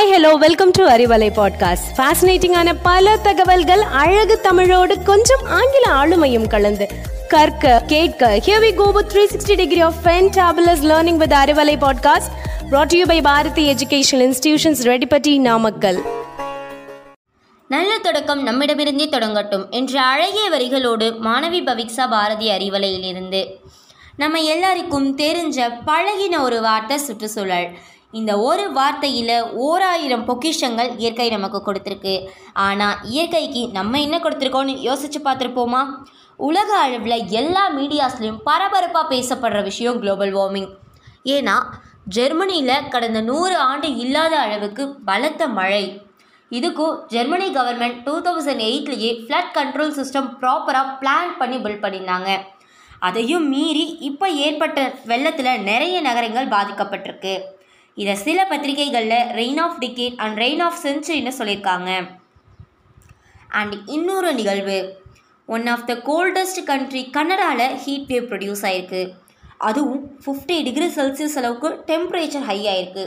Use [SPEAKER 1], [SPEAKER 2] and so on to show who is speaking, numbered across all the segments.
[SPEAKER 1] Hi hello welcome to Arivalai podcast ஃபேசினேட்டிங்கான பல தகவல்கள் அழகு தமிழோடு கொஞ்சம் ஆங்கில ஆளுமையும் கலந்து. கற்க கேட்க here we go with 360 degree of fantabulous learning with Arivalai podcast brought to you by Bharathi educational institutions Reddipatti Namakkal
[SPEAKER 2] நல்ல தொடக்கம் நம்மிடமிருந்தே தொடங்கட்டும் என்ற அழகிய வரிகளோடு மாணவி பவிக்ஸா பாரதி அறிவலையிலிருந்து நம்ம எல்லாருக்கும் தெரிஞ்ச பழகின ஒரு வார்த்தை சுற்றுச்சூழல். இந்த ஒரு வார்த்தையில் ஓராயிரம் பொக்கிஷங்கள் இயற்கை நமக்கு கொடுத்துருக்கு. ஆனால் இயற்கைக்கு நம்ம என்ன கொடுத்துருக்கோன்னு யோசிச்சு பார்த்துருப்போமா? உலக அளவில் எல்லா மீடியாஸ்லேயும் பரபரப்பாக பேசப்படுற விஷயம் குளோபல் வார்மிங். ஏன்னா ஜெர்மனியில் கடந்த நூறு ஆண்டு இல்லாத அளவுக்கு பலத்த மழை. இதுக்கும் ஜெர்மனி கவர்மெண்ட் டூ தௌசண்ட் எயிட்லேயே ஃப்ளட் கண்ட்ரோல் சிஸ்டம் ப்ராப்பராக பிளான் பண்ணி பில்ட் பண்ணியிருந்தாங்க. அதையும் மீறி இப்போ ஏற்பட்ட வெள்ளத்தில் நிறைய நகரங்கள் பாதிக்கப்பட்டிருக்கு. இதை சில பத்திரிகைகளில் rain of decade and rain of சென்ச்சுரின்னு சொல்லியிருக்காங்க. அண்ட் இன்னொரு நிகழ்வு one of the coldest country கனடாவில் ஹீட் வேவ் ப்ரொடியூஸ் ஆயிருக்கு. அதுவும் ஃபிஃப்டி டிகிரி செல்சியஸ் அளவுக்கு டெம்பரேச்சர் ஹை ஆயிருக்கு.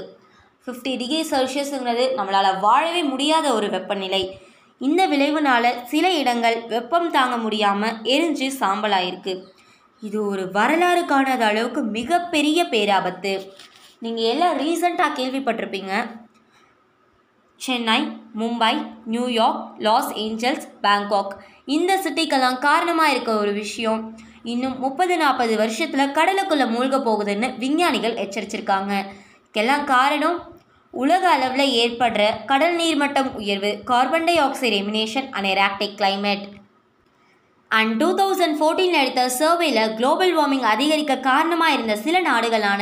[SPEAKER 2] ஃபிஃப்டி டிகிரி செல்சியஸுங்கிறது நம்மளால் வாழவே முடியாத ஒரு வெப்பநிலை. இந்த விளைவுனால சில இடங்கள் வெப்பம் தாங்க முடியாமல் எரிஞ்சு சாம்பலாயிருக்கு. இது ஒரு வரலாறு காணாத அளவுக்கு மிகப்பெரிய பேராபத்து. நீங்கள் எல்லாம் ரீசண்டாக கேள்விப்பட்டிருப்பீங்க. Chennai Mumbai New York Los Angeles Bangkok. இந்த சிட்டிக்கெல்லாம் காரணமாக இருக்க ஒரு விஷயம் இன்னும் முப்பது நாற்பது வருஷத்தில் கடலுக்குள்ளே மூழ்க போகுதுன்னு விஞ்ஞானிகள் எச்சரிச்சிருக்காங்க. இதுக்கெல்லாம் காரணம் உலக அளவில் ஏற்படுற கடல் நீர்மட்டம் உயர்வு carbon dioxide emission and erratic climate and two thousand ஃபோர்டீனில் எடுத்த சர்வேல குளோபல் வார்மிங் அதிகரிக்க காரணமாக இருந்த சில நாடுகளான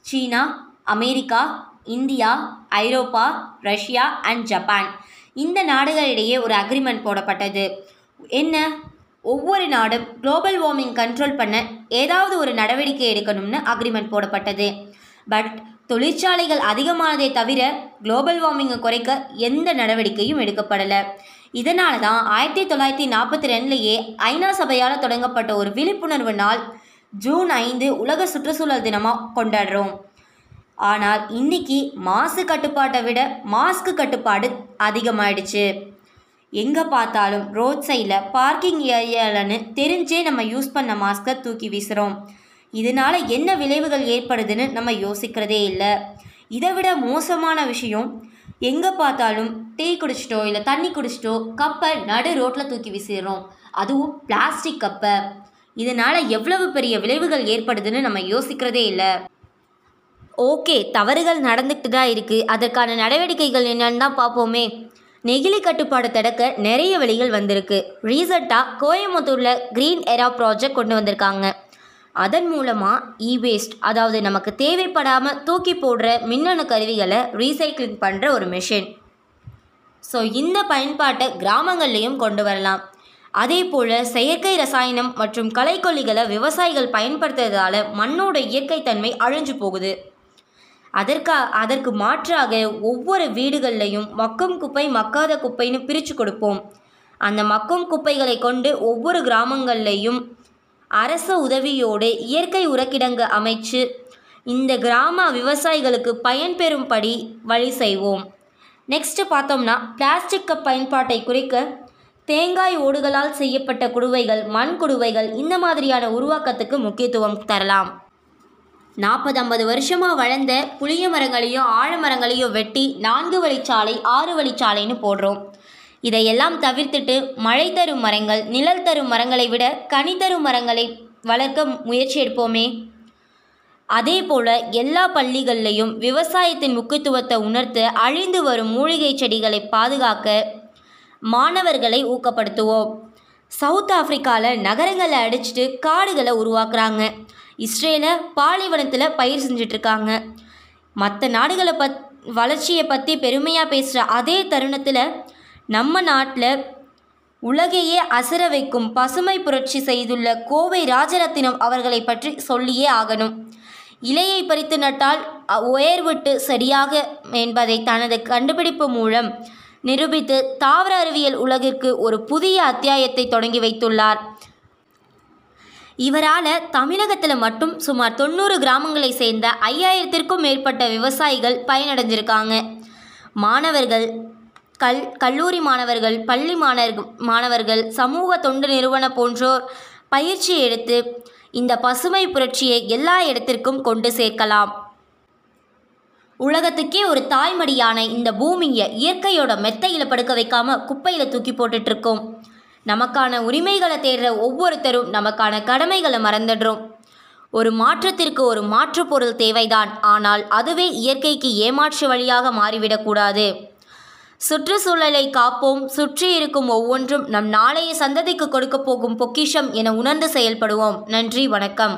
[SPEAKER 2] China America India Europe Russia and Japan. இந்த நாடுகளிடையே ஒரு அக்ரிமெண்ட் போடப்பட்டது. என்ன? ஒவ்வொரு நாடும் குளோபல் வார்மிங் கண்ட்ரோல் பண்ண ஏதாவது ஒரு நடவடிக்கை எடுக்கணும்னு அக்ரிமெண்ட் போடப்பட்டது. பட் தொழிற்சாலைகள் அதிகமானதே தவிர குளோபல் வார்மிங்கை குறைக்க எந்த நடவடிக்கையும் எடுக்கப்படலை. இதனால தான் ஆயிரத்தி தொள்ளாயிரத்தி நாற்பத்தி ரெண்டுலேயே ஐநா சபையால் தொடங்கப்பட்ட ஒரு விழிப்புணர்வு நாள் ஜூன் ஐந்து உலக சுற்றுச்சூழல் தினமாக கொண்டாடுறோம். ஆனால் இன்னைக்கு மாசு கட்டுப்பாட்டை விட மாஸ்க் கட்டுப்பாடு அதிகமாயிடுச்சு. எங்கே பார்த்தாலும் ரோட் சைடில் பார்க்கிங் ஏரியாலன்னு தெரிஞ்சே நம்ம யூஸ் பண்ண மாஸ்க்கை தூக்கி வீசுகிறோம் இதனால் என்ன விளைவுகள் ஏற்படுதுன்னு நம்ம யோசிக்கிறதே இல்லை. இதை விட மோசமான விஷயம் எங்கே பார்த்தாலும் டீ குடிச்சிட்டோ இல்லை தண்ணி குடிச்சிட்டோ கப்பை நடு ரோட்டில் தூக்கி வீசிடுறோம். அதுவும் பிளாஸ்டிக் கப்பை. இதனால் எவ்வளவு பெரிய விளைவுகள் ஏற்படுதுன்னு நம்ம யோசிக்கிறதே இல்லை. ஓகே தவறுகள் நடந்துக்கிட்டு தான் இருக்குது அதற்கான நடவடிக்கைகள் என்னன்னு தான் பார்ப்போமே. நெகிழி கட்டுப்பாடு தடுக்க நிறைய வழிகள் வந்திருக்கு. ரீசெண்டாக கோயம்புத்தூரில் க்ரீன் எரா ப்ராஜெக்ட் கொண்டு வந்திருக்காங்க. அதன் மூலமாக இ வேஸ்ட் அதாவது நமக்கு தேவைப்படாமல் தூக்கி போடுற மின்னணு கருவிகளை ரீசைக்ளிங் பண்ணுற ஒரு மிஷின் ஸோ இந்த பயன்பாட்டை கிராமங்கள்லேயும் கொண்டு வரலாம். அதே போல் செயற்கை ரசாயனம் மற்றும் களைக்கொல்லிகளை விவசாயிகள் பயன்படுத்துறதால மண்ணோட இயற்கை தன்மை அழிஞ்சு போகுது. அதற்கா அதற்கு மாற்றாக ஒவ்வொரு வீடுகள்லையும் மக்கும் குப்பை மக்காத குப்பைன்னு பிரித்து கொடுப்போம். அந்த மக்கும் குப்பைகளை கொண்டு ஒவ்வொரு கிராமங்கள்லையும் அரச உதவியோடு இயற்கை உரக்கிடங்கு அமைச்சு இந்த கிராம விவசாயிகளுக்கு பயன்பெறும்படி வழி செய்வோம். நெக்ஸ்ட்டு பார்த்தோம்னா பிளாஸ்டிக் பயன்பாட்டை குறிக்க தேங்காய் ஓடுகளால் செய்யப்பட்ட குடுவைகள் மண் குடுவைகள் இந்த மாதிரியான உருவாக்கத்துக்கு முக்கியத்துவம் தரலாம். நாற்பது ஐம்பது வருஷமாக வளர்ந்த புளிய மரங்களையும் ஆழமரங்களையும் வெட்டி நான்கு வழிச்சாலை ஆறு வழிச்சாலைன்னு போடுறோம். இதையெல்லாம் தவிர்த்துட்டு மழை தரும் மரங்கள் நிழல் தரும் மரங்களை விட கனி தரும் மரங்களை வளர்க்க முயற்சி எடுப்போமே. அதே போல் எல்லா பள்ளிகள்லையும் விவசாயத்தின் முக்கியத்துவத்தை உணர்த்து அழிந்து வரும் மூலிகை செடிகளை பாதுகாக்க மாணவர்களை ஊக்கப்படுத்துவோம். சவுத் ஆஃப்ரிக்காவில் நகரங்களை அடிச்சுட்டு காடுகளை உருவாக்குறாங்க. இஸ்ரேலை பாலைவனத்தில் பயிர் செஞ்சிட்ருக்காங்க. மற்ற நாடுகளை பத் வளர்ச்சியை பற்றி பெருமையாக பேசுகிற அதே தருணத்தில் நம்ம நாட்டில் உலகையே அசர வைக்கும் பசுமை புரட்சி செய்துள்ள கோவை ராஜரத்தினம் அவர்களை பற்றி சொல்லியே ஆகணும். இலையை பறித்து நட்டால் உயர்விட்டு விட்டு சரியாக என்பதை தனது கண்டுபிடிப்பு மூலம் நிரூபித்து தாவர அறிவியல் உலகிற்கு ஒரு புதிய அத்தியாயத்தை தொடங்கி வைத்துள்ளார். இவரால் தமிழகத்தில் மட்டும் சுமார் தொண்ணூறு கிராமங்களை சேர்ந்த ஐயாயிரத்திற்கும் மேற்பட்ட விவசாயிகள் பயனடைஞ்சிருக்காங்க. மாணவர்கள் கல் கல்லூரி மாணவர்கள் பள்ளி மாணவர் மாணவர்கள் சமூக தொண்டு நிறுவன போன்றோர் பயிற்சி எடுத்து இந்த பசுமை புரட்சியை எல்லா இடத்திற்கும் கொண்டு சேர்க்கலாம். உலகத்துக்கே ஒரு தாய்மடியான இந்த பூமியை இயற்கையோட மெத்தையில் படுக்க வைக்காம குப்பையில் தூக்கி போட்டுட்டு இருக்கோம் நமக்கான உரிமைகளை தேடுற ஒவ்வொருத்தரும் நமக்கான கடமைகளை மறந்துடுறோம். ஒரு மாற்றத்திற்கு ஒரு மாற்று பொருள் தேவைதான். ஆனால் அதுவே இயற்கைக்கு ஏமாற்று வழியாக மாறிவிடக்கூடாது சுற்றுச்சூழலை காப்போம். சுற்றி இருக்கும் ஒவ்வொன்றும் நம் நாளைய சந்ததிக்கு கொடுக்க போகும் பொக்கிஷம் என உணர்ந்து செயல்படுவோம். நன்றி வணக்கம்.